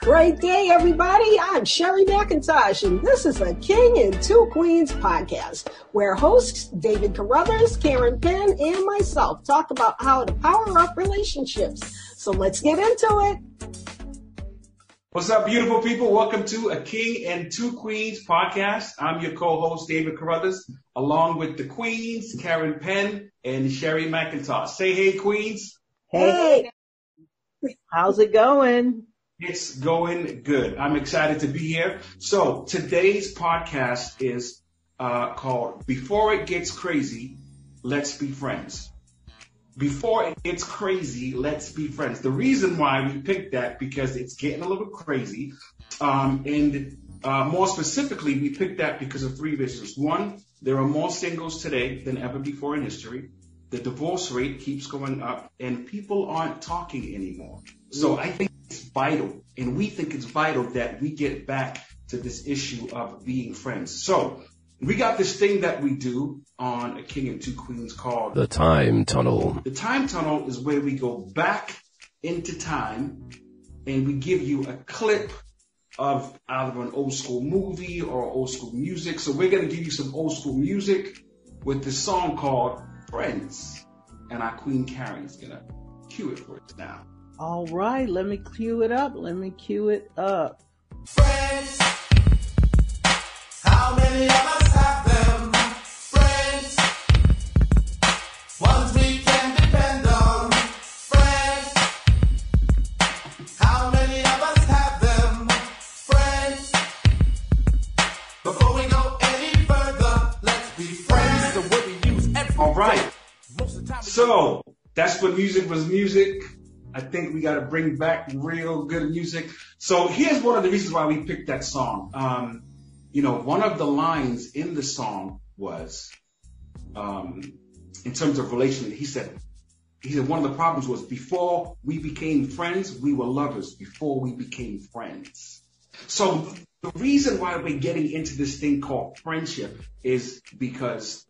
Great day, everybody. I'm Sherry McIntosh, and this is a King and Two Queens podcast, where hosts David Carruthers, Karen Penn, and myself talk about how to power up relationships. So let's get into it. What's up, beautiful people? Welcome to a King and Two Queens podcast. I'm your co-host, David Carruthers, along with the Queens, Karen Penn and Sherry McIntosh. Say hey, Queens. Hey. How's it going? It's going good. I'm excited to be here. So today's podcast is uh, called Before It Gets Crazy, Let's Be Friends. Before it gets crazy, let's be friends. The reason why we picked that because it's getting a little crazy. Um, and uh, more specifically, we picked that because of three reasons. One, there are more singles today than ever before in history. The divorce rate keeps going up and people aren't talking anymore. So I think vital, and we think it's vital that we get back to this issue of being friends. So we got this thing that we do on a King and Two Queens called The Time Tunnel. The Time Tunnel is where we go back into time and we give you a clip of either an old school movie or old school music. So we're going to give you some old school music with this song called Friends. And our Queen Karen is going to cue it for us now. All right, let me cue it up. Let me cue it up. Friends. How many of us have them? Friends. Ones we can depend on. Friends. How many of us have them? Friends. Before we go any further, let's be friends. The word we use every All right. day. Most of the time So that's when music was music. I think we got to bring back real good music. So here's one of the reasons why we picked that song. Um, you know, one of the lines in the song was, um, in terms of relation, he said, he said one of the problems was before we became friends, we were lovers. Before we became friends. So the reason why we're getting into this thing called friendship is because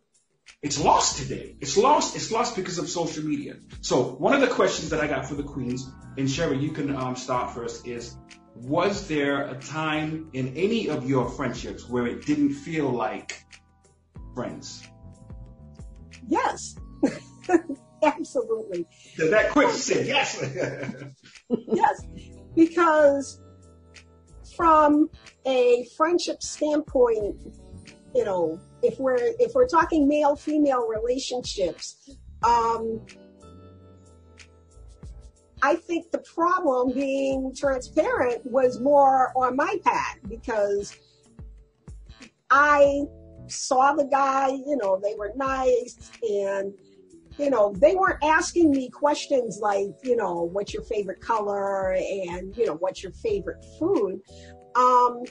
it's lost today. It's lost. It's lost because of social media. So one of the questions that I got for the queens, and Sherry, you can um, start first, is was there a time in any of your friendships where it didn't feel like friends? Yes. Absolutely. That quick said yes. Yes. Because from a friendship standpoint, you know, if we're if we're talking male female relationships, um, I think the problem being transparent was more on my part because I saw the guy, you know, they were nice and you know, they weren't asking me questions like, you know, what's your favorite color and, you know, what's your favorite food. Um,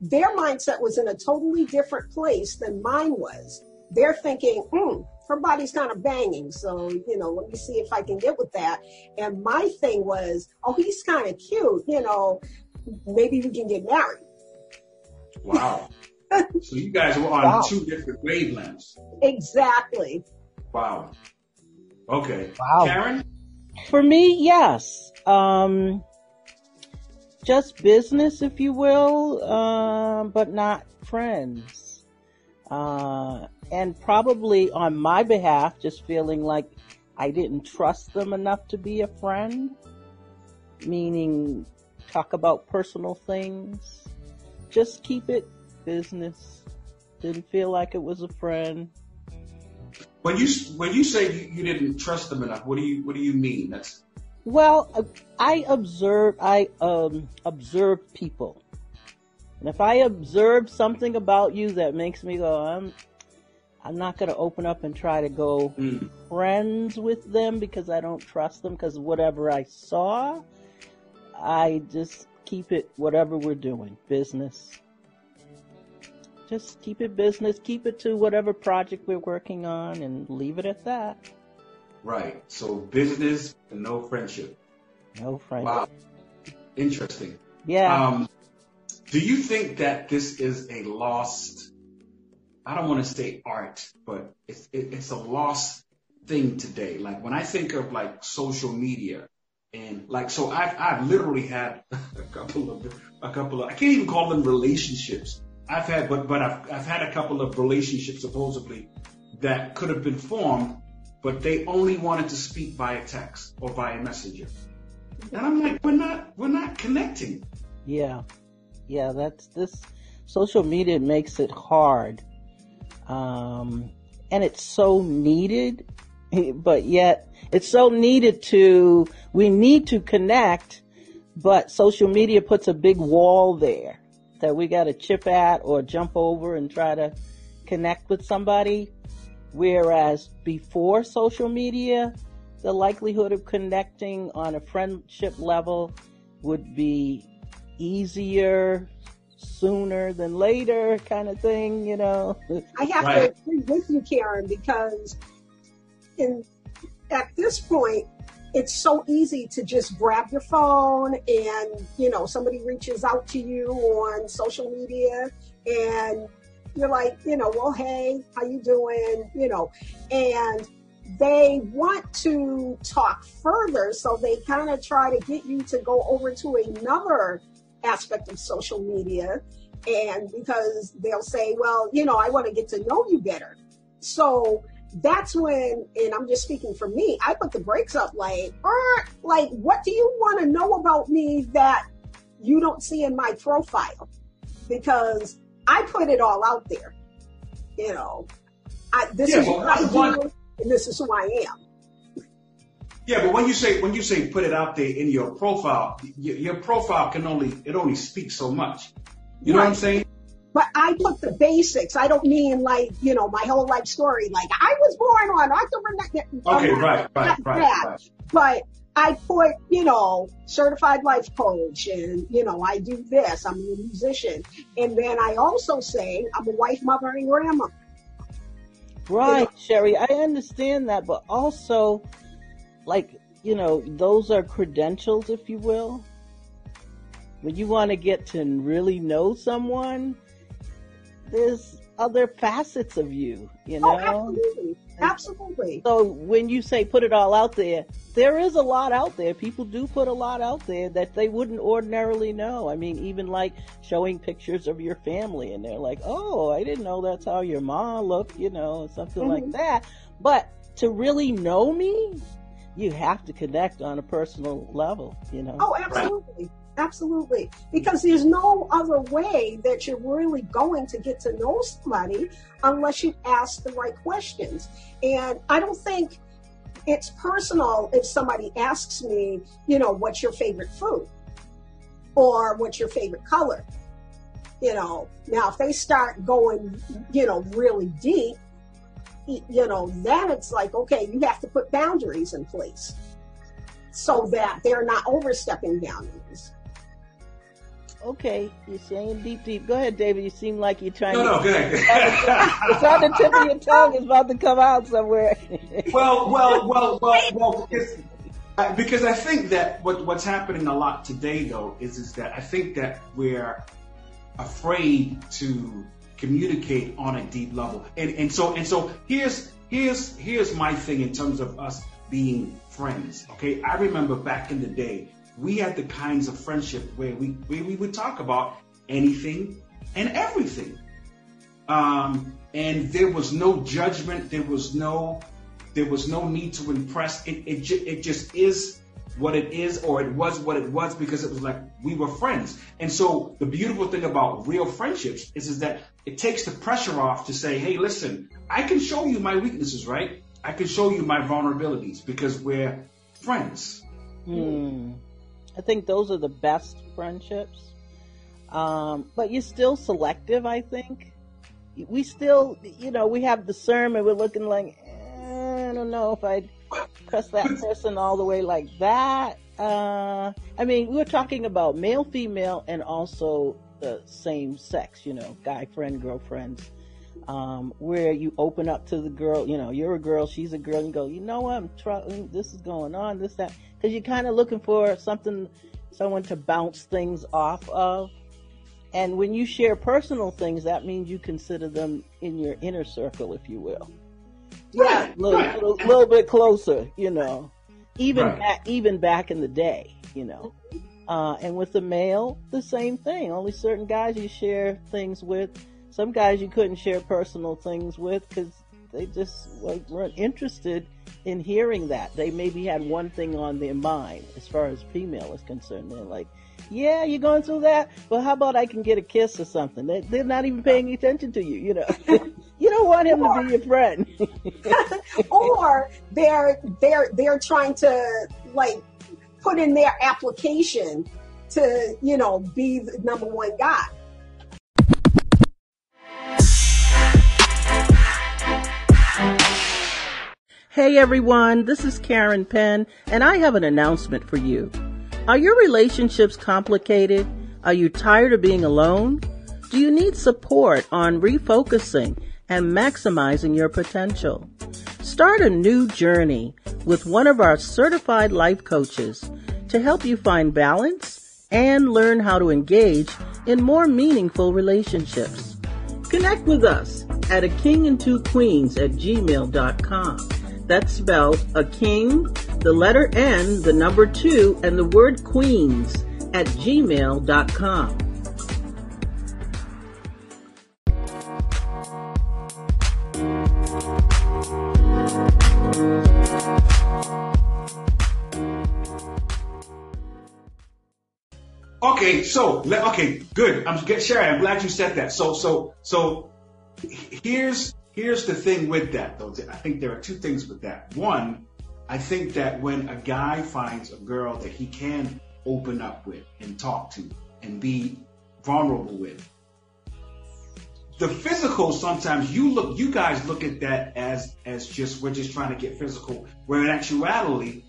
their mindset was in a totally different place than mine was. They're thinking, hmm, her body's kind of banging, so you know, let me see if I can get with that. And my thing was, oh, he's kind of cute, you know, maybe we can get married. wow. So you guys were on Wow. two different wavelengths. Exactly. Wow. Okay. Wow. Karen? For me, yes. Um, just business, if you will, uh, but not friends. Uh, and probably on my behalf, just feeling like I didn't trust them enough to be a friend. Meaning, talk about personal things. Just keep it business. Didn't feel like it was a friend. When you when you say you, you didn't trust them enough, what do you what do you mean? That's Well, I observe, I um, observe people. And if I observe something about you that makes me go, I'm, I'm not going to open up and try to go mm, friends with them because I don't trust them because whatever I saw, I just keep it whatever we're doing, business. Just keep it business, keep it to whatever project we're working on and leave it at that. Right. So business and no friendship. No friend. Wow. Interesting. Yeah. Um, do you think that this is a lost? I don't want to say art, but it's it, it's a lost thing today. Like when I think of like social media and like so, I've I've literally had a couple of a couple of I can't even call them relationships. I've had but but I've I've had a couple of relationships supposedly that could have been formed, but they only wanted to speak via text or via messenger. And I'm like, we're not we're not connecting. Yeah. Yeah, that's this social media makes it hard. Um, and it's so needed, but yet it's so needed to, we need to connect, but social media puts a big wall there that we got to chip at or jump over and try to connect with somebody. Whereas before social media, the likelihood of connecting on a friendship level would be easier, sooner than later kind of thing, you know. I have Right. to agree with you, Karen, because in at this point, it's so easy to just grab your phone and you know somebody reaches out to you on social media and you're like you know well hey how you doing? You know and they want to talk further so they kind of try to get you to go over to another aspect of social media and because they'll say well you know i want to get to know you better. So that's when and i'm just speaking for me i put the brakes up like er, like what do you want to know about me that you don't see in my profile? Because i put it all out there you know I, this Yeah, is but what i one- do and this is who i am Yeah, but when you say when you say put it out there in your profile, your, your profile can only it only speaks so much. You know what I'm saying? but I put the basics. I don't mean like, you know, my whole life story. Like I was born on October 9th. Okay, right, right, right, right. But I put, you know, certified life coach and, you know, I do this. I'm a musician. And then I also say I'm a wife, mother, and grandma. Right, Sherry, I understand that, but also, like, you know, those are credentials, if you will. When you want to get to really know someone, there's other facets of you, you Oh, know? absolutely. Absolutely. So when you say put it all out there, there is a lot out there. People do put a lot out there that they wouldn't ordinarily know. I mean, even like showing pictures of your family and they're like, oh, I didn't know that's how your mom looked, you know, something like Mhm. that. But to really know me, you have to connect on a personal level, you know. Oh, absolutely. Absolutely. Because there's no other way that you're really going to get to know somebody unless you ask the right questions. And I don't think it's personal if somebody asks me, you know, what's your favorite food? Or what's your favorite color? You know, now if they start going, you know, really deep, you know, then it's like, okay, you have to put boundaries in place so that they're not overstepping boundaries. Okay, you're saying deep, deep. Go ahead, David. You seem like you're trying No, to. no, go It's ahead. on the tip of your tongue. It's about to come out somewhere. well, well, well, well, well, because, uh, because I think that what, what's happening a lot today, though, is is that I think that we're afraid to communicate on a deep level, and and so and so here's here's here's my thing in terms of us being friends. Okay, I remember back in the day, we had the kinds of friendship where we where we would talk about anything and everything. Um, and there was no judgment. There was no, there was no need to impress. It, it, ju- it just is what it is, or it was what it was because it was like we were friends. And so the beautiful thing about real friendships is, is that it takes the pressure off to say, hey, listen, I can show you my weaknesses, right? I can show you my vulnerabilities because we're friends. Hmm. I think those are the best friendships. Um, but you're still selective, I think. We still, you know, we have discernment. We're looking like, eh, I don't know if I'd trust that person all the way like that. Uh, I mean, we're talking about male, female, and also the same sex, you know, guy friend, girlfriends. Um, where you open up to the girl, you know, you're a girl, she's a girl, and you go, you know what, I'm trying, this is going on, this, that, because you're kind of looking for something, someone to bounce things off of. And when you share personal things, that means you consider them in your inner circle, if you will. Yeah. A little, little, little bit closer, you know. Even Right. back, even back in the day, you know. Uh, and with the male, the same thing. Only certain guys you share things with. Some guys you couldn't share personal things with because they just weren't interested in hearing that. They maybe had one thing on their mind as far as female is concerned. They're like, yeah, you're going through that. Well, how about I can get a kiss or something? They, they're not even paying attention to you, you know. you don't want him to be your friend. or they're they're they're trying to like put in their application to you know be the number one guy. Hey everyone, this is Karen Penn, and I have an announcement for you. Are your relationships complicated? Are you tired of being alone? Do you need support on refocusing and maximizing your potential? Start a new journey with one of our certified life coaches to help you find balance and learn how to engage in more meaningful relationships. Connect with us at a king and two queens at gmail.com. That's spelled a king, the letter N, the number two, and the word queens at gmail.com. Okay, so okay, good. I'm get Sherry. I'm glad you said that. So so so here's here's the thing with that though. I think there are two things with that. One, I think that when a guy finds a girl that he can open up with and talk to and be vulnerable with, the physical sometimes you look you guys look at that as as just we're just trying to get physical where in actuality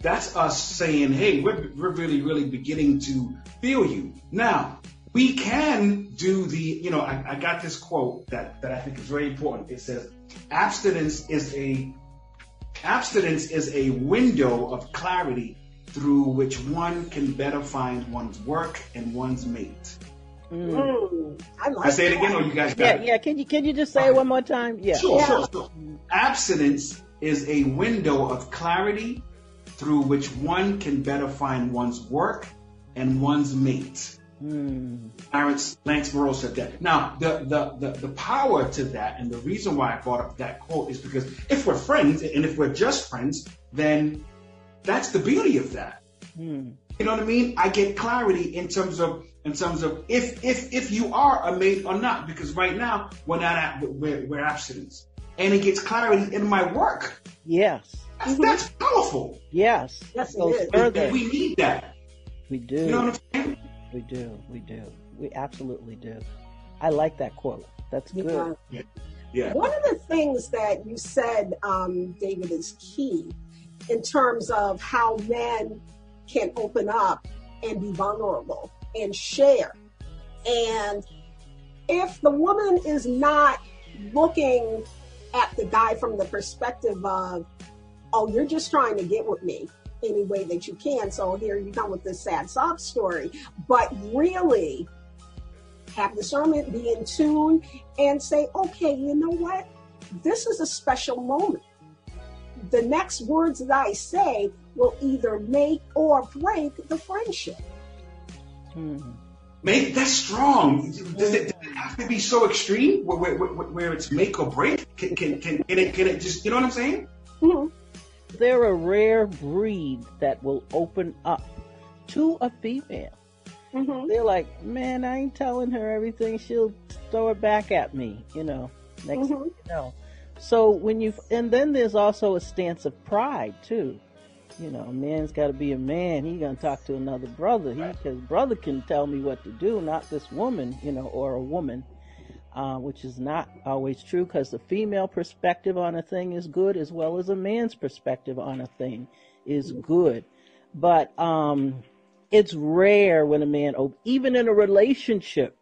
that's us saying hey we're, we're really really beginning to feel you now we can do the you know I, I got this quote that that i think is very important it says abstinence is a abstinence is a window of clarity through which one can better find one's work and one's mate Mm, I like i say it again or you guys got Yeah, it yeah. Can you can you just say it one more time? Yeah. Sure, Yeah. sure, sure. Abstinence is a window of clarity through which one can better find one's work and one's mate. Lawrence Lance Moreau said that. Now, the, the, the, the power to that and the reason why I brought up that quote is because if we're friends and if we're just friends, then that's the beauty of that. Hmm. You know what I mean? I get clarity in terms of in terms of if if if you are a mate or not, because right now we're not at we're, we're abstinence, and it gets clarity in my work. Yes. That's, that's powerful. Yes. Yes, it Goes is. further. And we need that. We do. You know what I'm saying? We do. We do. We absolutely do. I like that quote. That's good. Yeah. Yeah. One of the things that you said, um, David, is key in terms of how men can open up and be vulnerable and share. And if the woman is not looking at the guy from the perspective of, oh, you're just trying to get with me any way that you can, so here you come with this sad sob story, but really have discernment, be in tune, and say, okay, you know what? This is a special moment. The next words that I say will either make or break the friendship. Hmm. Make that's strong. Does it, does it have to be so extreme where, where, where, it's make or break? Can, can, can, can it can it just you know what I'm saying? Mhm. They're a rare breed that will open up to a female. Mhm. They're like, man, I ain't telling her everything. She'll throw it back at me, you know. Next thing Mhm. you know. So when you, and then there's also a stance of pride too. You know, a man's got to be a man. He gonna talk to another brother. He, because brother can tell me what to do, not this woman, you know, or a woman, uh, which is not always true. Because the female perspective on a thing is good, as well as a man's perspective on a thing is good. But um, it's rare when a man, even in a relationship,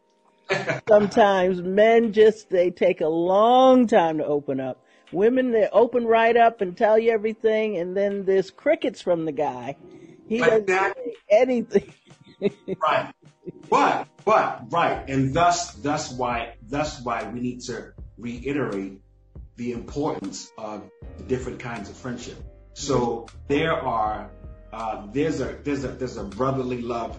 sometimes men just they take a long time to open up. Women they open right up and tell you everything, and then there's crickets from the guy. He doesn't say anything. Right. But but right, and thus thus why thus why we need to reiterate the importance of the different kinds of friendship. So there are uh, there's a there's a there's a brotherly love,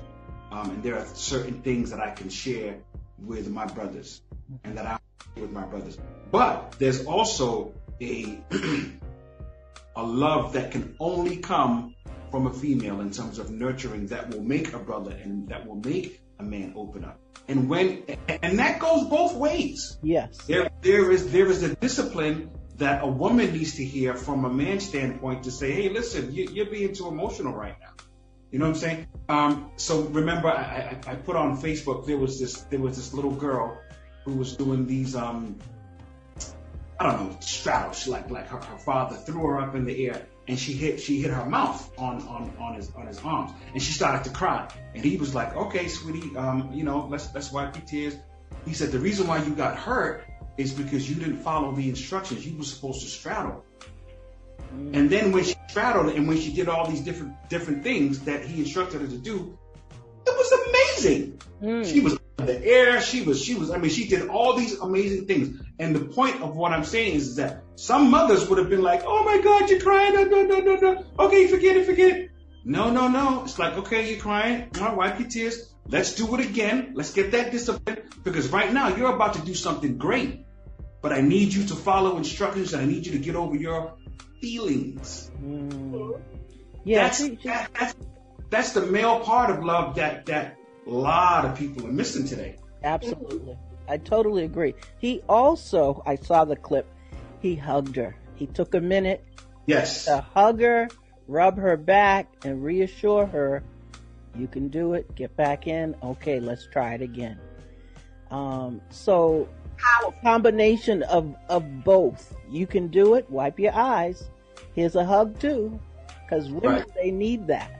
um, and there are certain things that I can share with my brothers, and that I with my brothers. But there's also a a love that can only come from a female in terms of nurturing that will make a brother and that will make a man open up. And when and that goes both ways. Yes. There there is there is a discipline that a woman needs to hear from a man's standpoint to say, hey, listen, you, you're being too emotional right now. You know what I'm saying? Um, so remember, I, I, I put on Facebook there was this there was this little girl who was doing these um, I don't know straddles like like her, her father threw her up in the air and she hit she hit her mouth on on on his on his arms. And she started to cry. And he was like okay sweetie um you know let's let's wipe your tears. He said the reason why you got hurt is because you didn't follow the instructions. You were supposed to straddle. And then when she straddled and when she did all these different different things that he instructed her to do it was amazing. Mm. she was the air. She was, she was, I mean, she did all these amazing things. And the point of what I'm saying is that some mothers would have been like, oh my God, you're crying. No, no, no, no, no. Okay, forget it, forget it. No, no, no. It's like, okay, you're crying. All right, wipe your tears. Let's do it again. Let's get that discipline because right now you're about to do something great. But I need you to follow instructions and I need you to get over your feelings. Mm. Yeah. that's, she- she- that- that's, that's the male part of love that, that a lot of people are missing today. Absolutely. I totally agree. He also, I saw the clip, he hugged her. He took a minute Yes. to hug her, rub her back, and reassure her, you can do it, get back in. Okay, let's try it again. Um, so, Powerful. combination of, of both. You can do it, wipe your eyes. Here's a hug too. Because women, Right. they need that.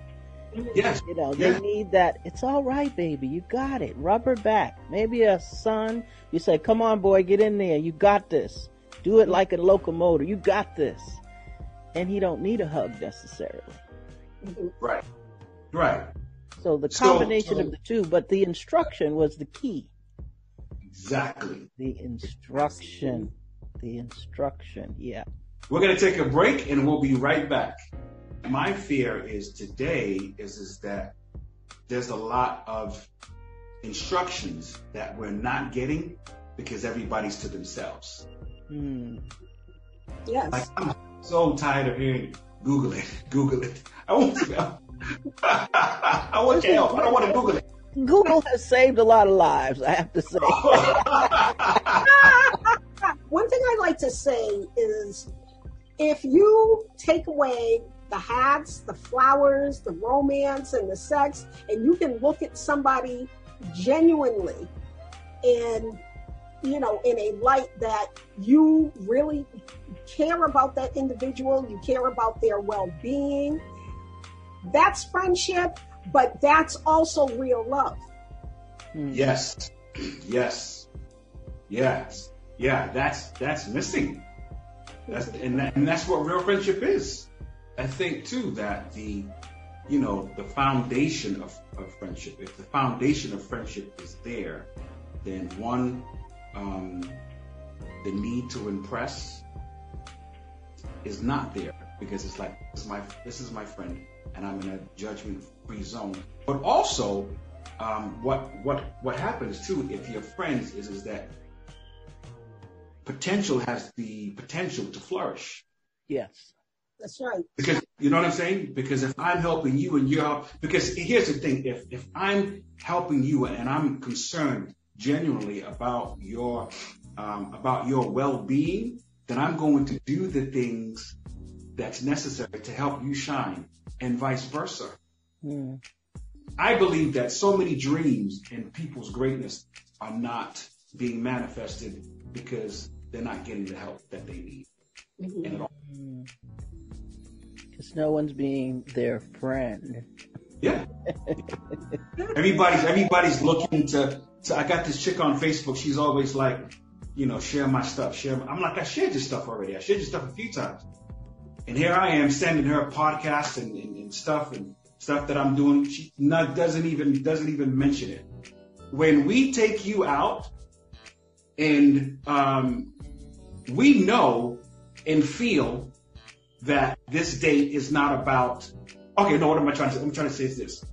Yes. You know, Yeah. they need that. It's all right, baby. You got it. Rub her back. Maybe a son. You say, come on, boy, get in there. You got this. Do it like a locomotive. You got this. And he don't need a hug necessarily. Right. Right. So the So- combination so- of the two, but the instruction was the key. Exactly. The instruction. The instruction. Yeah. We're gonna take a break and we'll be right back. My fear is today is is that there's a lot of instructions that we're not getting because everybody's to themselves. Hmm. Yes. Like I'm so tired of hearing Google it, Google it. I want to I want to help. I don't want to Google it. Google has saved a lot of lives, I have to say. One thing I like to say is if you take away the hats, the flowers, the romance, and the sex, and you can look at somebody genuinely and, you know, in a light that you really care about that individual, you care about their well being, that's friendship, but that's also real love. Hmm. Yes. Yes. Yes. Yeah, that's that's missing. That's and, that, and that's what real friendship is. I think too that the you know the foundation of, of friendship. If the foundation of friendship is there, then one um, the need to impress is not there because it's like this is my this is my friend and I'm in a judgment free zone. But also um, what what what happens too if you're friends is is that potential has the potential to flourish Yes. That's right. because you know what I'm saying because if I'm helping you and you're help- because here's the thing if if I'm helping you and I'm concerned genuinely about your um, about your well-being then I'm going to do the things that's necessary to help you shine and vice versa Hmm. I believe that so many dreams and people's greatness are not being manifested because they're not getting the help that they need. Mhm. Because no one's being their friend. yeah. everybody's everybody's looking to, to. I got this chick on Facebook. She's always like, you know, share my stuff. Share. My, I'm like, I shared your stuff already. I shared your stuff a few times. And here I am sending her podcasts and, and, and stuff and stuff that I'm doing. She not doesn't even doesn't even mention it. When we take you out and um, we know and feel that this date is not about okay, no, what am I trying to? Say? I'm trying to say is this: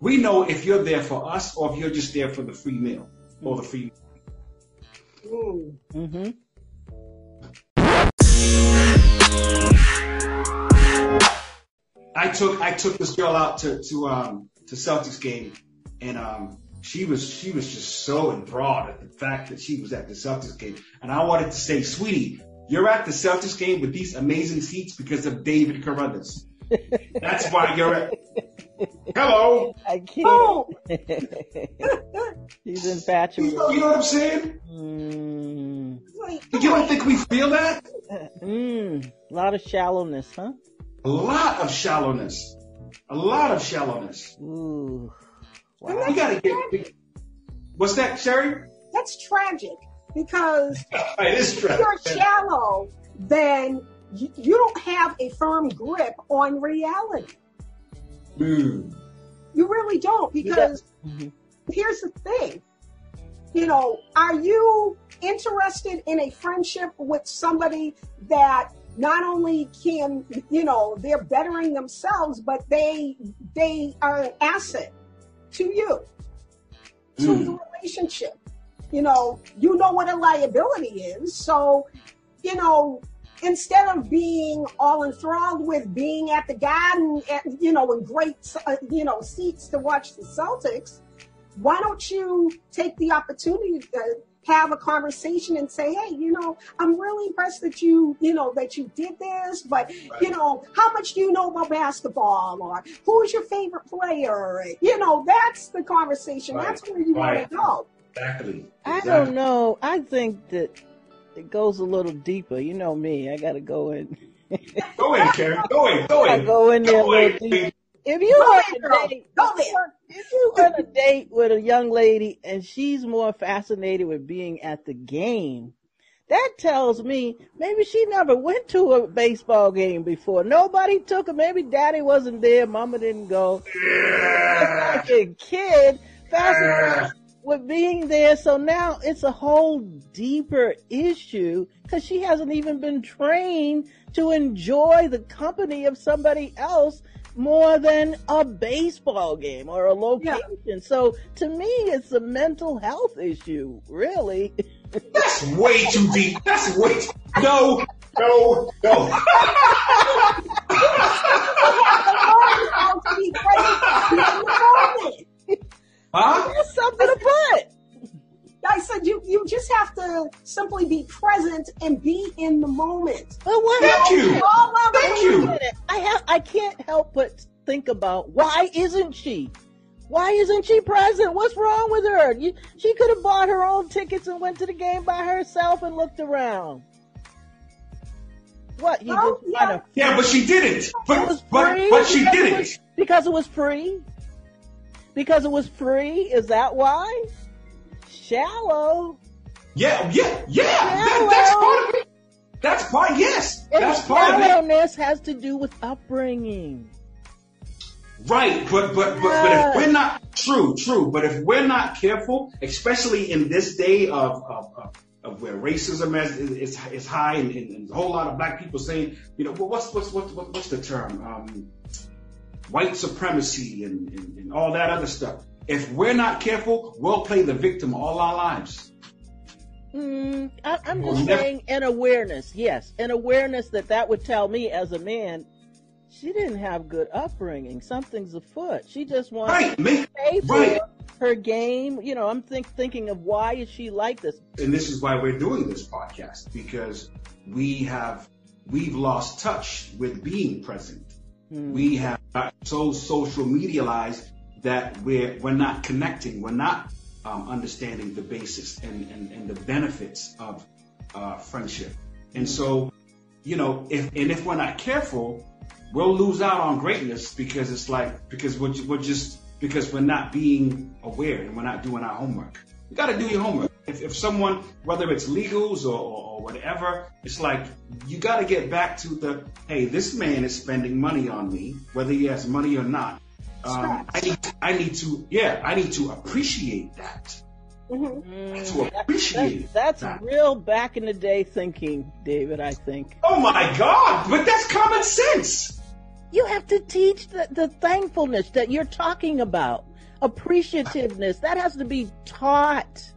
we know if you're there for us or if you're just there for the free meal or the free. Mm. Mm-hmm. I took I took this girl out to to um to Celtics game, and um she was she was just so enthralled at the fact that she was at the Celtics game, and I wanted to say, sweetie, you're at the Celtics game with these amazing seats because of David Carruthers. That's why you're at. Hello. I can't. Oh, He's You infatuated. know, you know what I'm saying? Mm. You don't think we feel that? Mm. A lot of shallowness, huh? A lot of shallowness. A lot of shallowness. Ooh. Wow. We gotta get. What's that, Sherry? that's tragic because if you're shallow, then you, you don't have a firm grip on reality. Mm. You really don't because Mhm. here's the thing. You know, are you interested in a friendship with somebody that not only can, you know, they're bettering themselves, but they they are an asset to you, to Mm. the relationship. You know, you know what a liability is. So, you know, instead of being all enthralled with being at the garden, at, you know, in great, uh, you know, seats to watch the Celtics, why don't you take the opportunity to have a conversation and say, hey, you know, I'm really impressed that you, you know, that you did this, but, you know, how much do you know about basketball or who's your favorite player? You know, that's the conversation. Right. That's where you Right. want to go. Exactly. I Exactly. don't know. I think that it goes a little deeper. You know me. I gotta go in. Go in, Karen. Go in. Go I in. go in there a little in. deeper. If you Go on there, a girl. date, Go there. if you on a date with a young lady and she's more fascinated with being at the game, that tells me maybe she never went to a baseball game before. Nobody took her. Maybe daddy wasn't there. Mama didn't go. Yeah. Like a kid fascinated with being there. So now it's a whole deeper issue because she hasn't even been trained to enjoy the company of somebody else more than a baseball game or a location. So to me, it's a mental health issue, really. That's way too deep. That's way too. No, no, no. to simply be present and be in the moment. But what Thank you. All Thank it. you. I have I can't help but think about why isn't she? Why isn't she present? What's wrong with her? You, she could have bought her own tickets and went to the game by herself and looked around. What? You Well, just want to Yeah, but she didn't. it But was but free but she because it didn't. was- because it was free. Because it was free. Is that why? Shallow. Yeah, yeah, yeah. That, that's part of it. That's part. Yes, And that's part of it. has to do with upbringing. Right, but but but, but if we're not true, true. But if we're not careful, especially in this day of of, of, of where racism is is, is high and, and, a whole lot of black people saying, you know, well, what's what's what's what's what's the term? Um, white supremacy and, and, and all that other stuff. If we're not careful, we'll play the victim all our lives. Mm, I, I'm just saying an awareness. Yes, an awareness that that would tell me as a man, she didn't have good upbringing. Something's afoot. She just wants Right, make to pay for right. her game. You know, I'm think, thinking of why is she like this? and this is why we're doing this podcast because we have we've lost touch with being present. Hmm. We have got so social medialized that we're we're not connecting. We're not um, understanding the basis and, and, and the benefits of uh, friendship. And so, you know, if and if we're not careful, we'll lose out on greatness because it's like because we're, we're just because we're not being aware and we're not doing our homework. You got to do your homework. If, if someone, whether it's legals or, or, or whatever, it's like you got to get back to the hey, this man is spending money on me, whether he has money or not. Um, I need, I need to, yeah, I need to appreciate that. Mhm. Mm, To that- appreciate that's, that's that. real back in the day thinking, David. I think. Oh my God! But that's common sense. You have to teach the, the thankfulness that you're talking about, appreciativeness. That has to be taught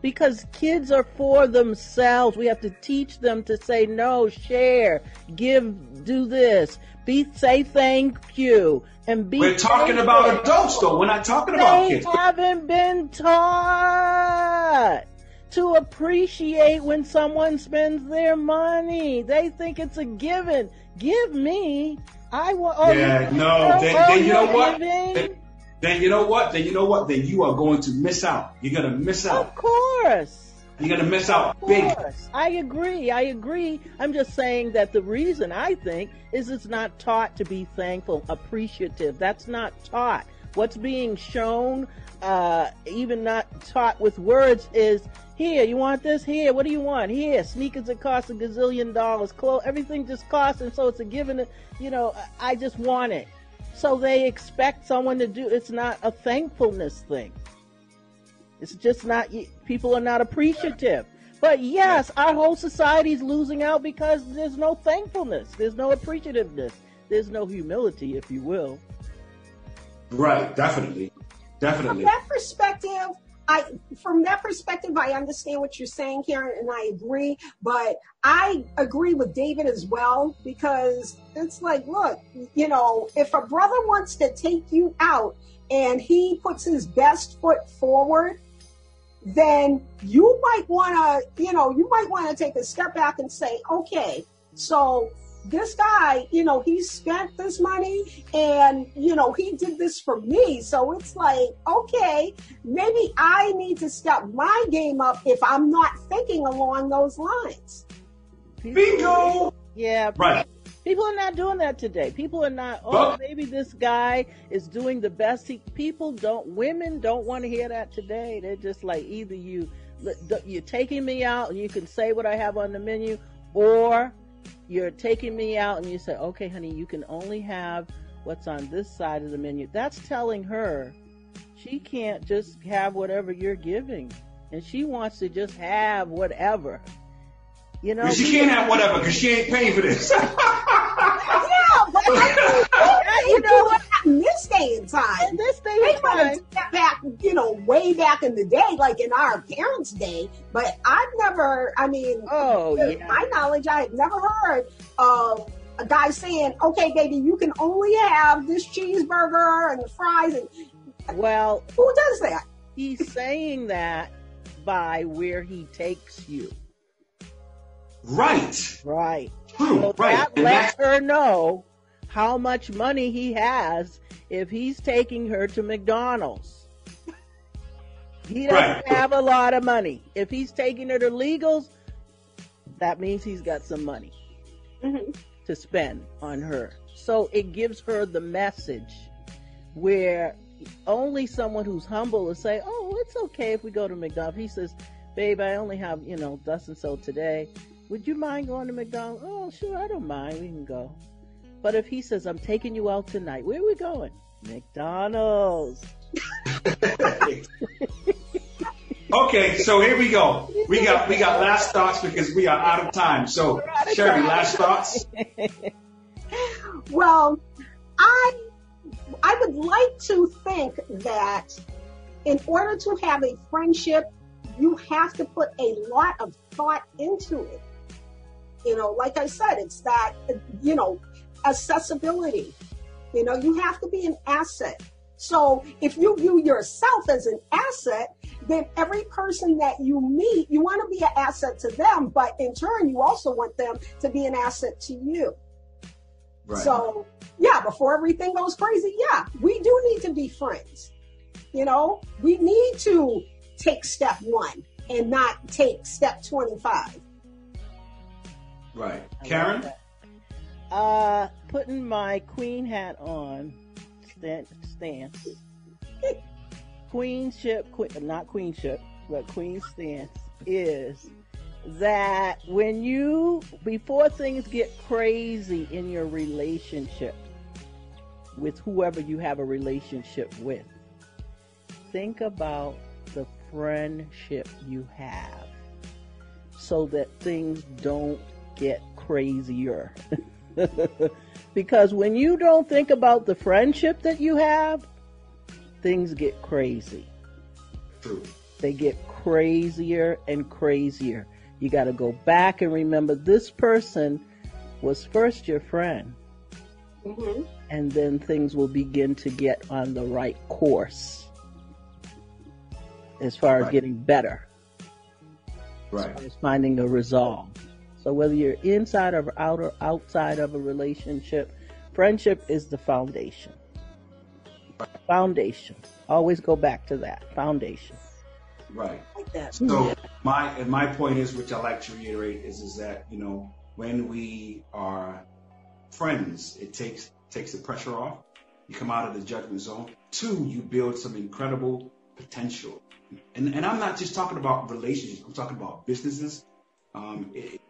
because kids are for themselves. We have to teach them to say no, share, give, do this, be say thank you, and be. We're talking about adults, though. We're not talking about kids. They haven't been taught to appreciate when someone spends their money. They think it's a given. Give me. I want. Oh, Yeah, you- no, then- oh, then you know what? Then- Then you know what? Then you know what? Then you are going to miss out. You're gonna miss out. Of course. You're gonna miss out Of big. course. I agree. I agree. I'm just saying that the reason I think is it's not taught to be thankful, appreciative. That's not taught. What's being shown, uh, even not taught with words, is here, you want this? Here, what do you want? Here, sneakers that cost a gazillion dollars, clothes, everything just costs, and so it's a given, you know, I just want it. So they expect someone to do, it's not a thankfulness thing. It's just not, people are not appreciative. But yes, our whole society is losing out because there's no thankfulness. There's no appreciativeness. There's no humility, if you will. Right, definitely. definitely. From Definitely. that perspective, I from that perspective, I understand what you're saying, Karen, and I agree. But I agree with David as well because it's like, look, you know, if a brother wants to take you out and he puts his best foot forward, then you might want to, you know, you might want to take a step back and say, okay, so this guy, you know, he spent this money and, you know, he did this for me. So it's like, okay, maybe I need to step my game up if I'm not thinking along those lines. Bingo. Yeah, Right. People are not doing that today. People are not, oh, maybe this guy is doing the best. He, people don't, women don't want to hear that today. They're just like, either you, you're taking me out and you can say what I have on the menu, or you're taking me out and you say, okay, honey, you can only have what's on this side of the menu. That's telling her she can't just have whatever you're giving. And she wants to just have whatever. You know, she can't have whatever because she ain't paying for this. Yeah, but I mean, you know what? In this day and time, in this day and time, that back, you know, way back in the day, like in our parents' day. But I've never, I mean, oh yeah, my knowledge, I had never heard of a guy saying, "Okay, baby, you can only have this cheeseburger and the fries." And well, who does that? he's saying that by where he takes you, right. right? True. So right. that And lets that's her know how much money he has if he's taking her to McDonald's. He doesn't Right. have a lot of money. If he's taking her to Legals, that means he's got some money Mhm. to spend on her. So it gives her the message where only someone who's humble will say, "Oh, it's okay if we go to McDonald's." He says, "Babe, I only have you know thus and so today. Would you mind going to McDonald's?" "Oh, sure, I don't mind. We can go." But if he says, "I'm taking you out tonight," where are we going? McDonald's. okay. So here we go. We got we got last thoughts because we are out of time. So out of Sherry, time. last thoughts. Well, I I would like to think that in order to have a friendship, you have to put a lot of thought into it. You know, like I said, it's that you know accessibility. You know, you have to be an asset. So if you view yourself as an asset, then every person that you meet, you want to be an asset to them, but in turn, you also want them to be an asset to you. Right. So, yeah, before everything goes crazy, yeah, we do need to be friends. You know, we need to take step one and not take step 25. Right. I Karen. Uh, putting my queen hat on, stan- stance. Queenship, queen, not queenship, but queen stance is that when you, before things get crazy in your relationship with whoever you have a relationship with, think about the friendship you have so that things don't get crazier. Because when you don't think about the friendship that you have, things get crazy. True. They get crazier and crazier. You got to go back and remember this person was first your friend, hmm and then things will begin to get on the right course as far as getting better, Right. as finding a resolve. So whether you're inside or out or outside of a relationship, friendship is the foundation. Foundation. Always go back to that foundation. Right. like that. So my and my point is, which I like to reiterate, is is that you know when we are friends, it takes takes the pressure off. You come out of the judgment zone. Two, you build some incredible potential. And and I'm not just talking about relationships. I'm talking about businesses. Um, it,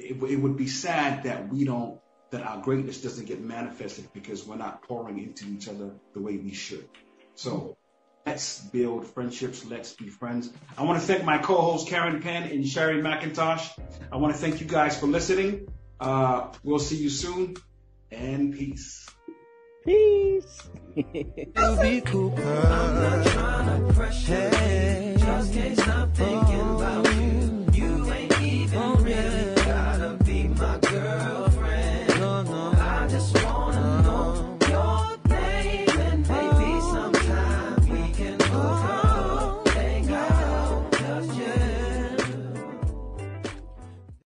it, it would be sad that we don't that our greatness doesn't get manifested because we're not pouring into each other the way we should. So let's build friendships. Let's be friends. I want to thank my co-hosts Karen Penn and Sherry McIntosh. I want to thank you guys for listening. Uh, we'll see you soon, and peace. Peace. be Cooper. Hey, just can't stop thinking